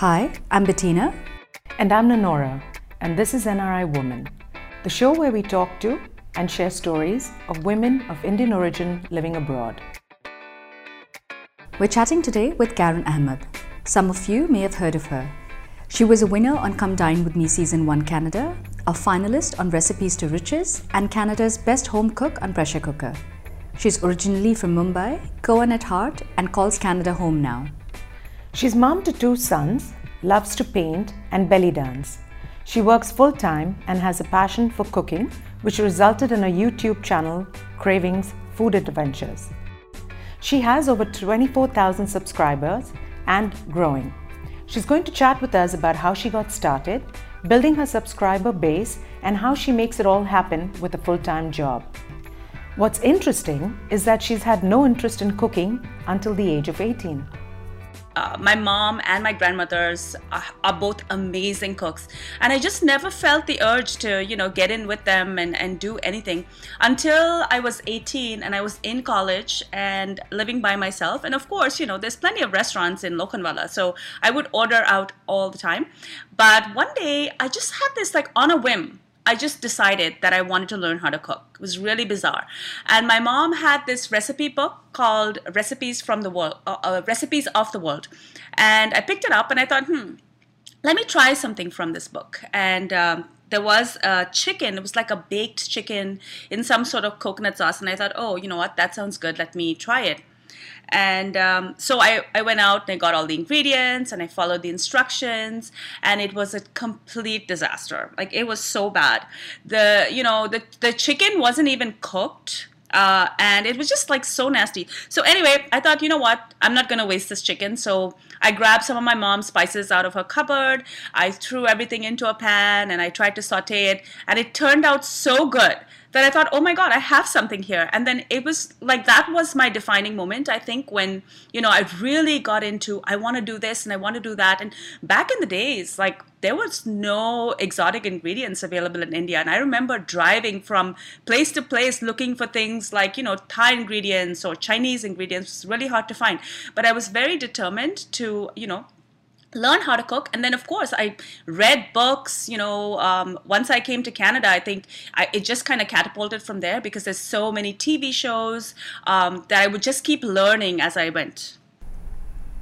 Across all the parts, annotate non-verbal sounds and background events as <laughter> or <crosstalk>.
Hi, I'm Bettina. And I'm Nanora, and this is NRI Woman, the show where we talk to and share stories of women of Indian origin living abroad. We're chatting today with Karen Ahmed. Some of you may have heard of her. She was a winner on Come Dine With Me Season 1 Canada, a finalist on Recipes to Riches, and Canada's Best Home Cook on Pressure Cooker. She's originally from Mumbai, Goan at heart, and calls Canada home now. She's mom to two sons, loves to paint and belly dance. She works full time and has a passion for cooking, which resulted in a YouTube channel, Kravings Food Adventures. She has over 24,000 subscribers and growing. She's going to chat with us about how she got started, building her subscriber base, and how she makes it all happen with a full time job. What's interesting is that she's had no interest in cooking until the age of 18 uh, my mom and my grandmothers are, are, both amazing cooks. And i just never felt the urge to you know get in with them and, and do anything until i was 18 and i was in college and living by myself. And of course you know there's plenty of restaurants in lokhandwala so i would order out all the time. But one day i just had this like on a whim I just decided that I wanted to learn how to cook. It was really bizarre. And my mom had this recipe book called Recipes from the World, uh, uh, Recipes of the World. And I picked it up and I thought, hmm, let me try something from this book. And um, there was a chicken. It was like a baked chicken in some sort of coconut sauce. And I thought, oh, you know what? That sounds good. Let me try it. And um, so I, I went out and I got all the ingredients and I followed the instructions and it was a complete disaster. Like it was so bad. The you know the the chicken wasn't even cooked. Uh, and it was just like so nasty. So anyway, I thought, you know what? I'm not gonna waste this chicken. So I grabbed some of my mom's spices out of her cupboard. I threw everything into a pan and I tried to saute it, and it turned out so good that I thought, oh my God, I have something here. And then it was like that was my defining moment, I think, when, you know, I really got into I want to do this and I want to do that. And back in the days, like there was no exotic ingredients available in India. And I remember driving from place to place looking for things like, you know, Thai ingredients or Chinese ingredients. It was really hard to find. But I was very determined to, you know, learn how to cook. And then of course i read books you know um, once i came to canada i think I, it just kind of catapulted from there because there's so many tv shows um, that i would just keep learning as i went.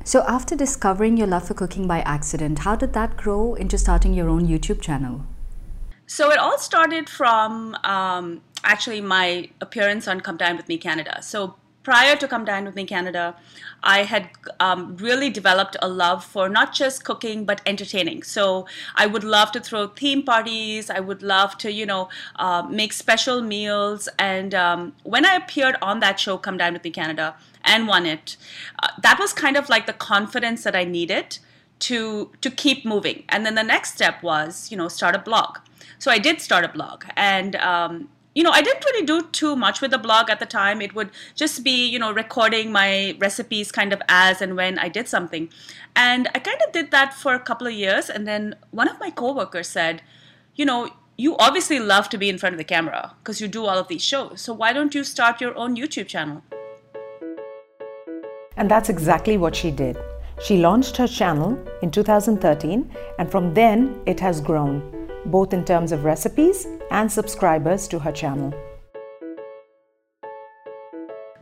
So after discovering your love for cooking by accident how did that grow into starting your own youtube channel? So it all started from um, actually my appearance on come dine with me canada. So prior to Come Dine With Me Canada, I had um, really developed a love for not just cooking but entertaining. So I would love to throw theme parties. I would love to, you know, uh, make special meals. And um, when I appeared on that show, Come Dine With Me Canada, and won it, uh, that was kind of like the confidence that I needed to to keep moving. And then the next step was, you know, start a blog. So I did start a blog, and um, you know, I didn't really do too much with the blog at the time. It would just be, you know, recording my recipes kind of as and when I did something. And I kind of did that for a couple of years. And then one of my coworkers said, you know, you obviously love to be in front of the camera because you do all of these shows. So why don't you start your own YouTube channel? And that's exactly what she did. She launched her channel in 2013, and from then it has grown both in terms of recipes and subscribers to her channel.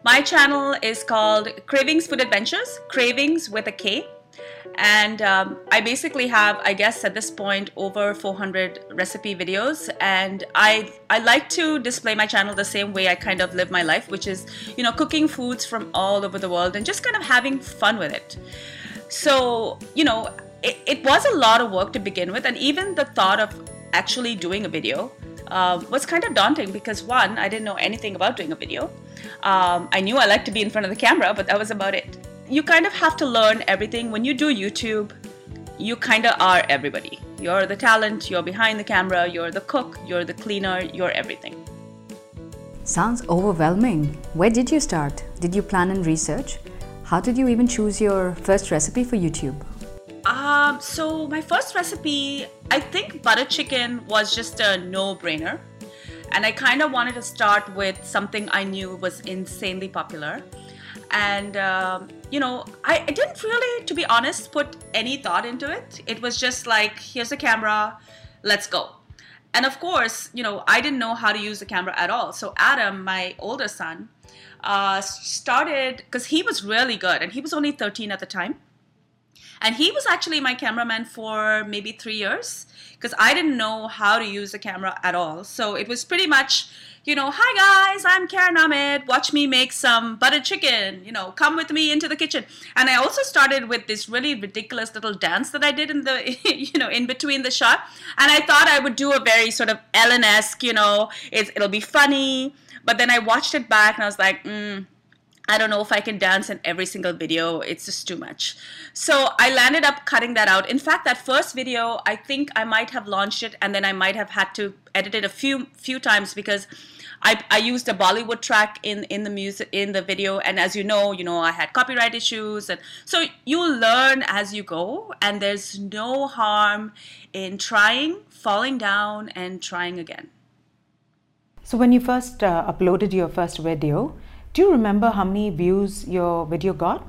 My channel is called Kravings Food Adventures, Kravings with a K. And um, I basically have, I guess at this point, over 400 recipe videos. And I, I like to display my channel the same way I kind of live my life, which is, you know, cooking foods from all over the world and just kind of having fun with it. So, you know, it, it was a lot of work to begin with. And even the thought of actually doing a video uh, was kind of daunting because one, I didn't know anything about doing a video. Um, I knew I liked to be in front of the camera, but that was about it. You kind of have to learn everything. When you do YouTube, you kind of are everybody. You're the talent, you're behind the camera, you're the cook, you're the cleaner, you're everything. Sounds overwhelming. Where did you start? Did you plan and research? How did you even choose your first recipe for YouTube? Um, so my first recipe, I think butter chicken was just a no-brainer. And I kind of wanted to start with something I knew was insanely popular. And um, you know, I, I didn't really, to be honest, put any thought into it. It was just like, here's a camera, let's go. And of course, you know, I didn't know how to use the camera at all. So Adam, my older son, uh, started because he was really good, and he was only 13 at the time. And he was actually my cameraman for maybe three years because I didn't know how to use the camera at all. So it was pretty much you know, hi guys, I'm Karen Ahmed. Watch me make some butter chicken. You know, come with me into the kitchen. And I also started with this really ridiculous little dance that I did in the, <laughs> you know, in between the shot. And I thought I would do a very sort of Ellen-esque, you know, it'll be funny. But then I watched it back and I was like, mm, I don't know if I can dance in every single video. It's just too much. So I landed up cutting that out. In fact, that first video, I think I might have launched it and then I might have had to edit it a few few times because I, I used a Bollywood track in, in the music in the video, and as you know, you know I had copyright issues, and so you learn as you go, and there's no harm in trying, falling down, and trying again. So when you first uh, uploaded your first video, do you remember how many views your video got?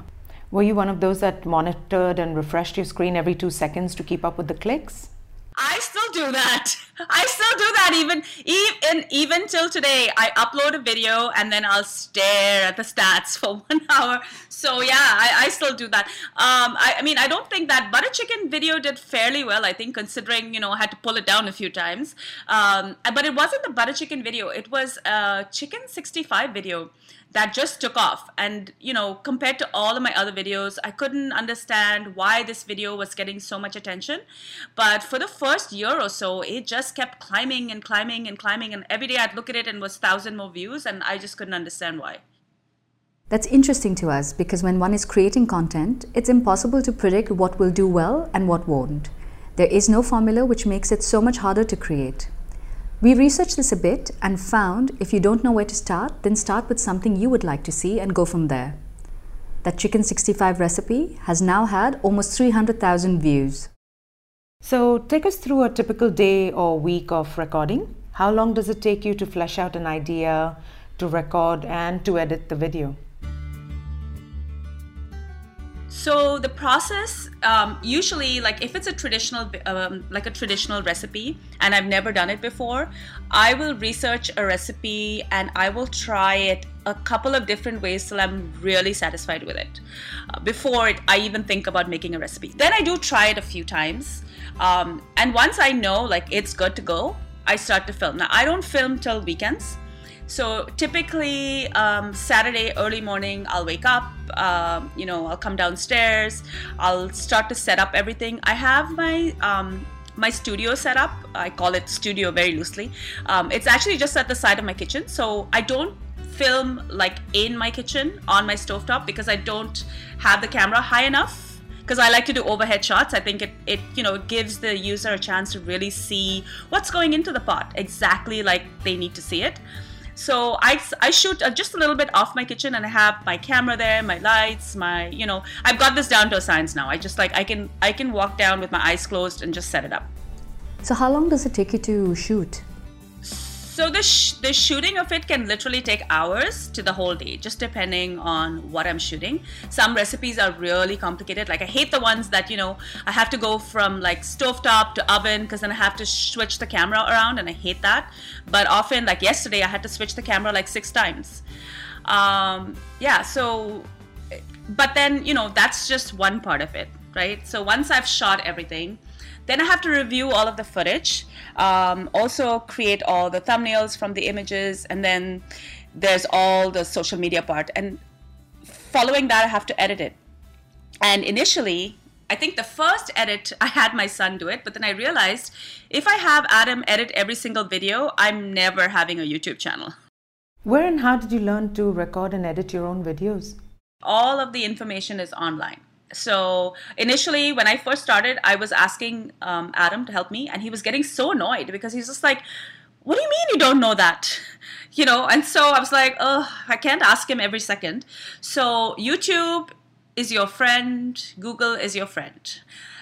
Were you one of those that monitored and refreshed your screen every two seconds to keep up with the clicks? I still do that. I still do that even even even till today. I upload a video and then I'll stare at the stats for <laughs> one hour. So yeah, I, I still do that. Um, I, I mean, I don't think that butter chicken video did fairly well. I think considering you know I had to pull it down a few times. Um, but it wasn't the butter chicken video. It was a chicken 65 video that just took off. And, you know, compared to all of my other videos, I couldn't understand why this video was getting so much attention. But for the first year or so, it just kept climbing and climbing and climbing. And every day I'd look at it and was thousand more views, and I just couldn't understand why. That's interesting to us because when one is creating content, it's impossible to predict what will do well and what won't. There is no formula which makes it so much harder to create. We researched this a bit and found if you don't know where to start, then start with something you would like to see and go from there. That chicken 65 recipe has now had almost 300,000 views. So, take us through a typical day or week of recording. How long does it take you to flesh out an idea, to record, and to edit the video? So the process, um, usually, like if it's a traditional, um, like a traditional recipe, and I've never done it before, I will research a recipe and I will try it a couple of different ways till I'm really satisfied with it uh, before it, I even think about making a recipe. Then I do try it a few times, um, and once I know like it's good to go, I start to film. Now I don't film till weekends. So typically, um, Saturday early morning, I'll wake up. Um, you know, I'll come downstairs. I'll start to set up everything. I have my um, my studio set up. I call it studio very loosely. Um, it's actually just at the side of my kitchen, so I don't film like in my kitchen on my stovetop because I don't have the camera high enough because I like to do overhead shots. I think it, it you know gives the user a chance to really see what's going into the pot exactly like they need to see it. So I, I shoot uh, just a little bit off my kitchen and I have my camera there, my lights, my, you know, I've got this down to a science now. I just like, I can, I can walk down with my eyes closed and just set it up. So how long does it take you to shoot? So the sh- the shooting of it can literally take hours to the whole day, just depending on what I'm shooting. Some recipes are really complicated. Like I hate the ones that you know I have to go from like stovetop to oven because then I have to switch the camera around, and I hate that. But often, like yesterday, I had to switch the camera like six times. Um, yeah, so but then you know that's just one part of it, right? So once I've shot everything then I have to review all of the footage, um, also create all the thumbnails from the images, and then there's all the social media part. And following that, I have to edit it. And initially, I think the first edit, <laughs> I had my son do it, but then I realized if I have Adam edit every single video, I'm never having a YouTube channel. Where and how did you learn to record and edit your own videos? All of the information is online so initially when i first started i was asking um, adam to help me and he was getting so annoyed because he's just like what do you mean you don't know that? <laughs> You know and so i was like oh i can't ask him every second. So youtube is your friend google is your friend.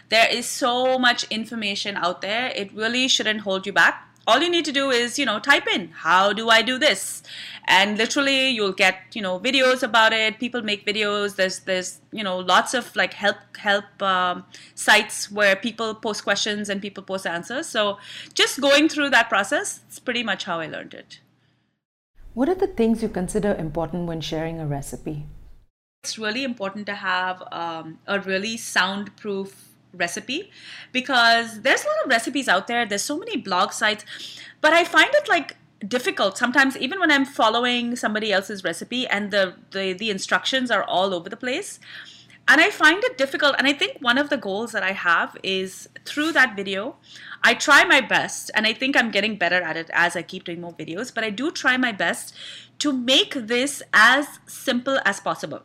There is so much information out there it really shouldn't hold you back all you need to do is you know type in how do i do this? And literally you'll get you know videos about it. People make videos. There's there's you know lots of like help help um, sites where people post questions and people post answers. So just going through that process it's pretty much how i learned it. What are the things you consider important when sharing a recipe? It's really important to have um, a really soundproof recipe because there's a lot of recipes out there. There's so many blog sites but i find it like difficult sometimes even when i'm following somebody else's recipe and the, the the instructions are all over the place. And i find it difficult and i think one of the goals that i have is through that video i try my best and i think i'm getting better at it as i keep doing more videos but i do try my best to make this as simple as possible.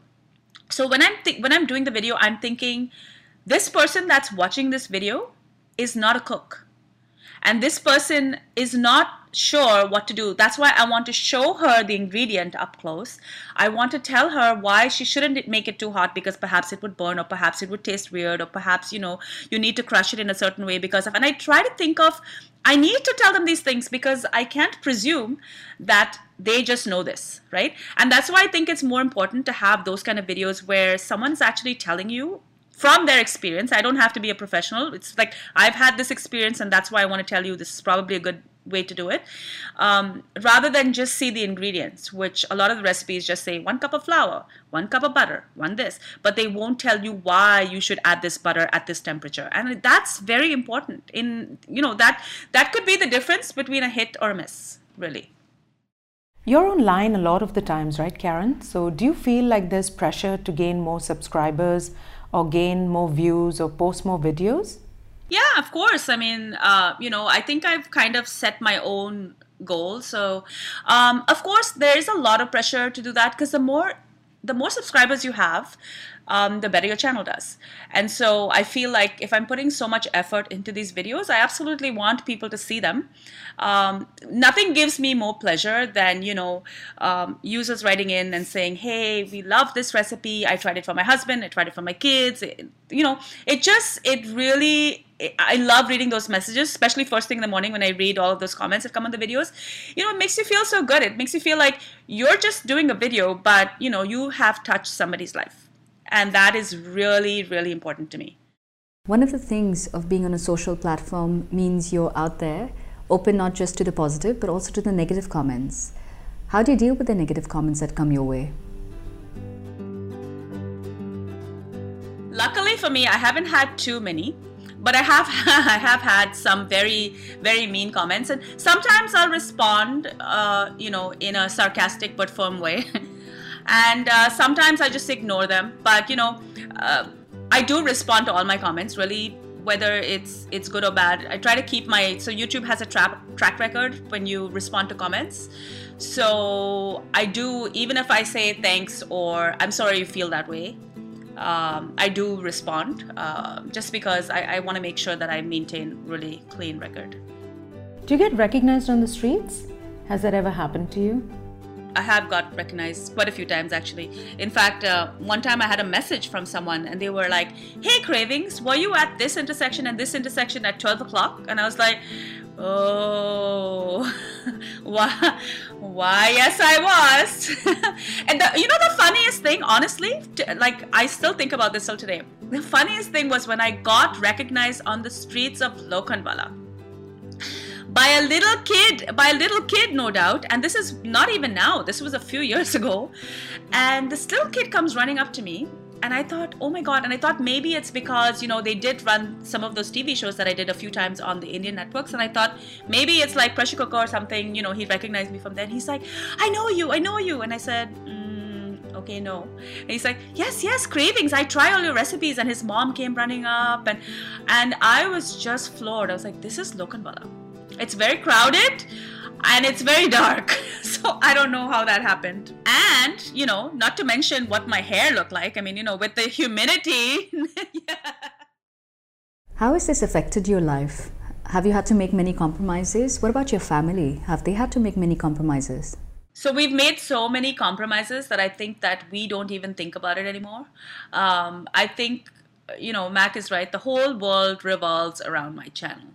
So when i'm th- when i'm doing the video i'm thinking this person that's watching this video is not a cook and this person is not sure what to do. That's why I want to show her the ingredient up close. I want to tell her why she shouldn't make it too hot because perhaps it would burn or perhaps it would taste weird or perhaps, you know, you need to crush it in a certain way because of, and I try to think of, I need to tell them these things because I can't presume that they just know this, right? And that's why I think it's more important to have those kind of videos where someone's actually telling you from their experience. I don't have to be a professional. It's like I've had this experience, and that's why I want to tell you this is probably a good way to do it um, rather than just see the ingredients which a lot of the recipes just say one cup of flour one cup of butter one this but they won't tell you why you should add this butter at this temperature and that's very important in you know that that could be the difference between a hit or a miss really you're online a lot of the times, right, Karen? So, do you feel like there's pressure to gain more subscribers or gain more views or post more videos? Yeah, of course. I mean, uh, you know, I think I've kind of set my own goal. So, um, of course, there is a lot of pressure to do that because the more the more subscribers you have, um, the better your channel does. And so I feel like if I'm putting so much effort into these videos, I absolutely want people to see them. Um, nothing gives me more pleasure than, you know, um, users writing in and saying, hey, we love this recipe. I tried it for my husband. I tried it for my kids. It, you know, it just, it really, I love reading those messages, especially first thing in the morning when I read all of those comments that come on the videos. You know, it makes you feel so good. It makes you feel like you're just doing a video, but, you know, you have touched somebody's life. And that is really, really important to me. One of the things of being on a social platform means you're out there, open not just to the positive, but also to the negative comments. How do you deal with the negative comments that come your way? Luckily for me, I haven't had too many but I have <laughs> I have had some very very mean comments, and sometimes I'll respond, uh, you know, in a sarcastic but firm way. <laughs> and uh, sometimes I just ignore them. But you know, uh, I do respond to all my comments. Really, whether it's it's good or bad, I try to keep my so YouTube has a track track record when you respond to comments. So I do even if I say thanks or I'm sorry you feel that way. Um, I do respond uh, just because I, I want to make sure that I maintain really clean record. Do you get recognized on the streets? Has that ever happened to you? I have got recognized quite a few times actually. In fact, uh, one time I had a message from someone and they were like, Hey, Kravings, were you at this intersection and this intersection at 12 o'clock? And I was like, Oh, <laughs> why? Why? Yes, I was. <laughs> and the, you know the funniest thing, honestly, like I still think about this till today. The funniest thing was when I got recognized on the streets of Lokhandwala by a little kid, by a little kid, no doubt. And this is not even now, this was a few <laughs> years ago. And this little kid comes running up to me. And I thought, oh my God. And I thought maybe it's because, you know, they did run some of those TV shows that I did a few times on the Indian networks. And I thought maybe it's like Pressure Cooker or something, you know, he recognized me from there. And he's like, I know you, I know you. And I said, mm, okay, no. And he's like, yes, yes, Kravings. I try all your recipes. And his mom came running up. And, and I was just floored. I was like, this is Lokhandwala it's very crowded and it's very dark. <laughs> So I don't know how that happened. And, you know, not to mention what my hair looked like. I mean, you know, with the humidity. <laughs> yeah. How has this affected your life? Have you had to make many compromises? What about your family? Have they had to make many compromises? So we've made so many compromises that I think that we don't even think about it anymore. Um, I think, you know, Mac is right. The whole world revolves around my channel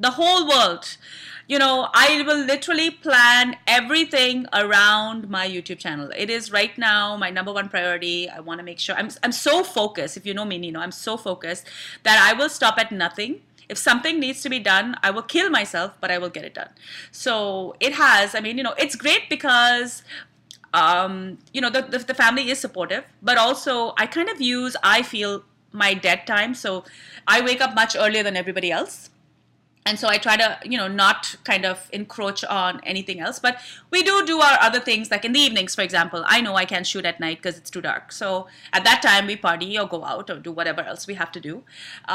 the whole world you know, I will literally plan everything around my YouTube channel. It is right now my number one priority. I want to make sure I'm, I'm so focused. If you know me, know, I'm so focused that I will stop at nothing. If something needs to be done, I will kill myself, but I will get it done. So it has, I mean, you know, it's great because um, you know, the, the, the family is supportive, but also I kind of use, I feel, my dead time. So I wake up much earlier than everybody else and so i try to you know not kind of encroach on anything else. But we do do our other things like in the evenings for example. I know i can't shoot at night because it's too dark. So at that time we party or go out or do whatever else we have to do.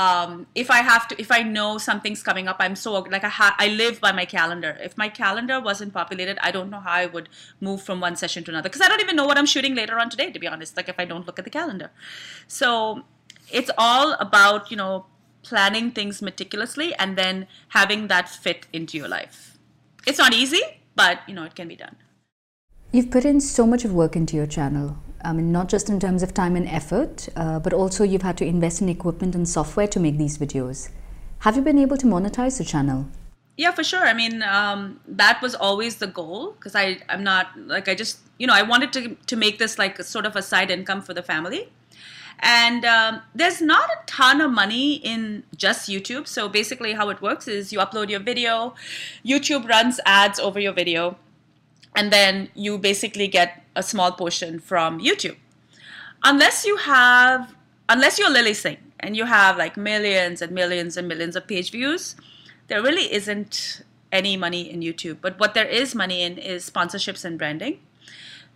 Um, if i have to if i know something's coming up i'm so like i ha- i live by my calendar. If my calendar wasn't populated i don't know how i would move from one session to another. Because i don't even know what i'm shooting later on today to be honest like if i don't look at the calendar. So it's all about you know planning things meticulously and then having that fit into your life. It's not easy, but you know, it can be done. You've put in so much of work into your channel. I mean, not just in terms of time and effort, uh, but also you've had to invest in equipment and software to make these videos. Have you been able to monetize the channel? Yeah, for sure. I mean, um, that was always the goal because I, I'm not like I just, you know, I wanted to to make this like sort of a side income for the family. And um, there's not a ton of money in just YouTube. So basically, how it works is you upload your video, YouTube runs ads over your video, and then you basically get a small portion from YouTube. Unless you have, unless you're Lilly Singh and you have like millions and millions and millions of page views, there really isn't any money in YouTube. But what there is money in is sponsorships and branding.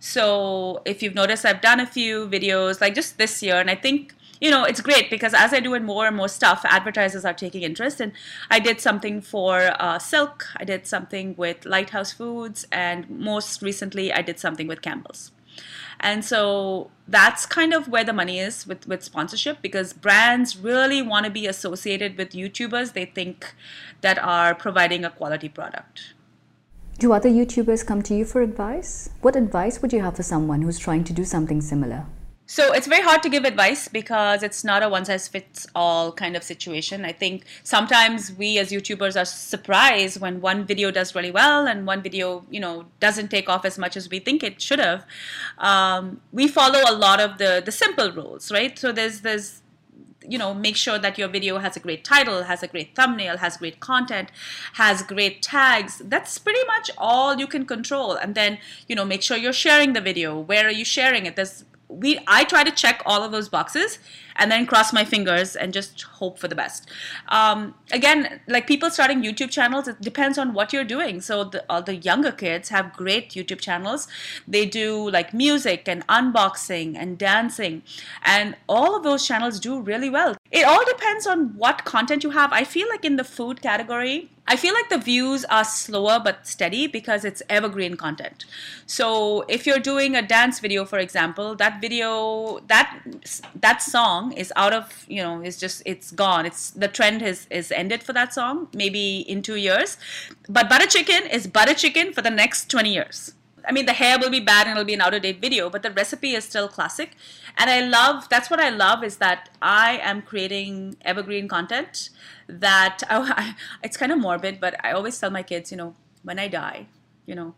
So if you've noticed, I've done a few videos like just this year, and I think you know it's great because as I do it more and more stuff, advertisers are taking interest. And I did something for uh, Silk, I did something with Lighthouse Foods, and most recently I did something with Campbell's. And so that's kind of where the money is with, with sponsorship because brands really want to be associated with YouTubers they think that are providing a quality product. Do other YouTubers come to you for advice? What advice would you have for someone who's trying to do something similar? So it's very hard to give advice because it's not a one size fits all kind of situation. I think sometimes we as YouTubers are surprised when one video does really well and one video, you know, doesn't take off as much as we think it should have. Um, we follow a lot of the the simple rules, right? So there's there's you know make sure that your video has a great title has a great thumbnail has great content has great tags. That's pretty much all you can control. And then you know make sure you're sharing the video. Where are you sharing it? There's we I try to check all of those boxes and then cross my fingers and just hope for the best. Um, again, like people starting YouTube channels, it depends on what you're doing. So the, all the younger kids have great YouTube channels. They do like music and unboxing and dancing, and all of those channels do really well. It all depends on what content you have. I feel like in the food category, I feel like the views are slower but steady because it's evergreen content. So if you're doing a dance video, for example, that video, that that song is out of, you know, it's just it's gone. It's the trend has is ended for that song, maybe in two years. But butter chicken is butter chicken for the next 20 years. I mean, the hair will be bad and it'll be an out of date video, but the recipe is still classic. And I love, that's what I love is that I am creating evergreen content that <laughs> I, it's kind of morbid, but I always tell my kids, you know, when I die, you know,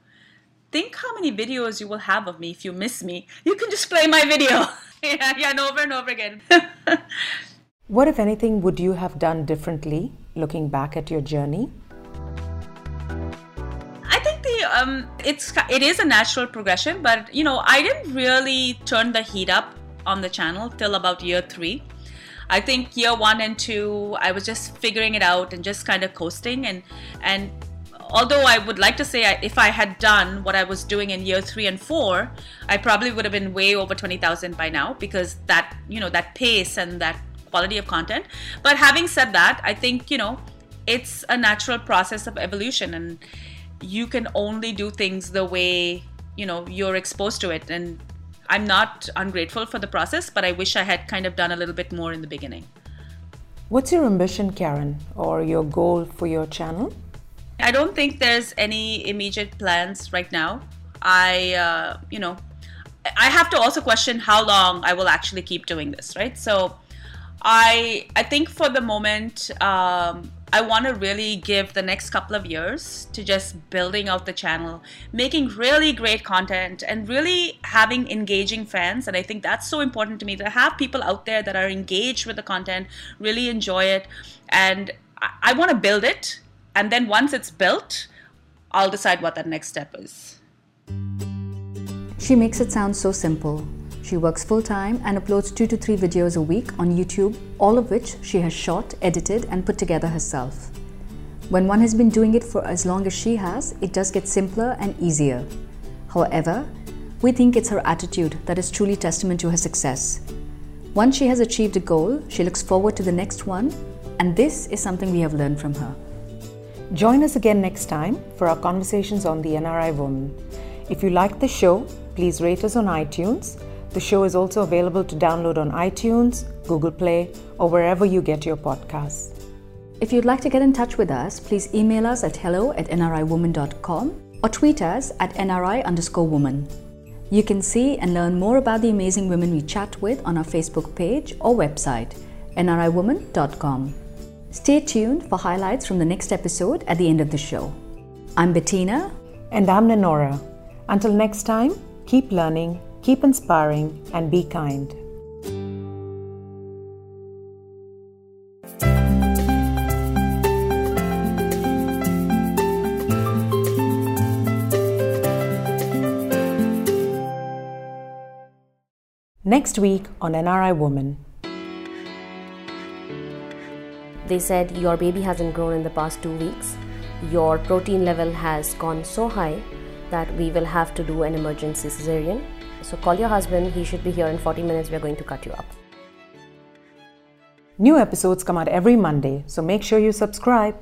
think how many videos you will have of me if you miss me. You can just play my video. <laughs> yeah, yeah, and over and over again. <laughs> what, if anything, would you have done differently looking back at your journey? I think the um, it's it is a natural progression, but you know, I didn't really turn the heat up on the channel till about year three. I think year one and two, I was just figuring it out and just kind of coasting. And and although I would like to say I, if I had done what I was doing in year three and four, I probably would have been way over twenty thousand by now because that you know that pace and that quality of content. But having said that, I think you know it's a natural process of evolution and you can only do things the way you know you're exposed to it. And i'm not ungrateful for the process but i wish i had kind of done a little bit more in the beginning. What's your ambition karen or your goal for your channel i don't think there's any immediate plans right now i uh, you know i have to also question how long i will actually keep doing this right so i i think for the moment um, I want to really give the next couple of years to just building out the channel, making really great content, and really having engaging fans. And I think that's so important to me to have people out there that are engaged with the content, really enjoy it. And I, I want to build it. And then once it's built, I'll decide what that next step is. She makes it sound so simple. She works full time and uploads two to three videos a week on YouTube, all of which she has shot, edited, and put together herself. When one has been doing it for as long as she has, it does get simpler and easier. However, we think it's her attitude that is truly testament to her success. Once she has achieved a goal, she looks forward to the next one, and this is something we have learned from her. Join us again next time for our conversations on the NRI woman. If you like the show, please rate us on iTunes the show is also available to download on iTunes, Google Play, or wherever you get your podcasts. If you'd like to get in touch with us, please email us at hello at nriwoman.com or tweet us at nri underscore woman. You can see and learn more about the amazing women we chat with on our Facebook page or website, nriwoman.com. Stay tuned for highlights from the next episode at the end of the show. I'm Bettina. And I'm Nanora. Until next time, keep learning Keep inspiring and be kind. Next week on NRI Woman. They said your baby hasn't grown in the past two weeks. Your protein level has gone so high that we will have to do an emergency cesarean so call your husband, he should be here in 40 minutes. We're going to cut you up. New episodes come out every Monday, so make sure you subscribe.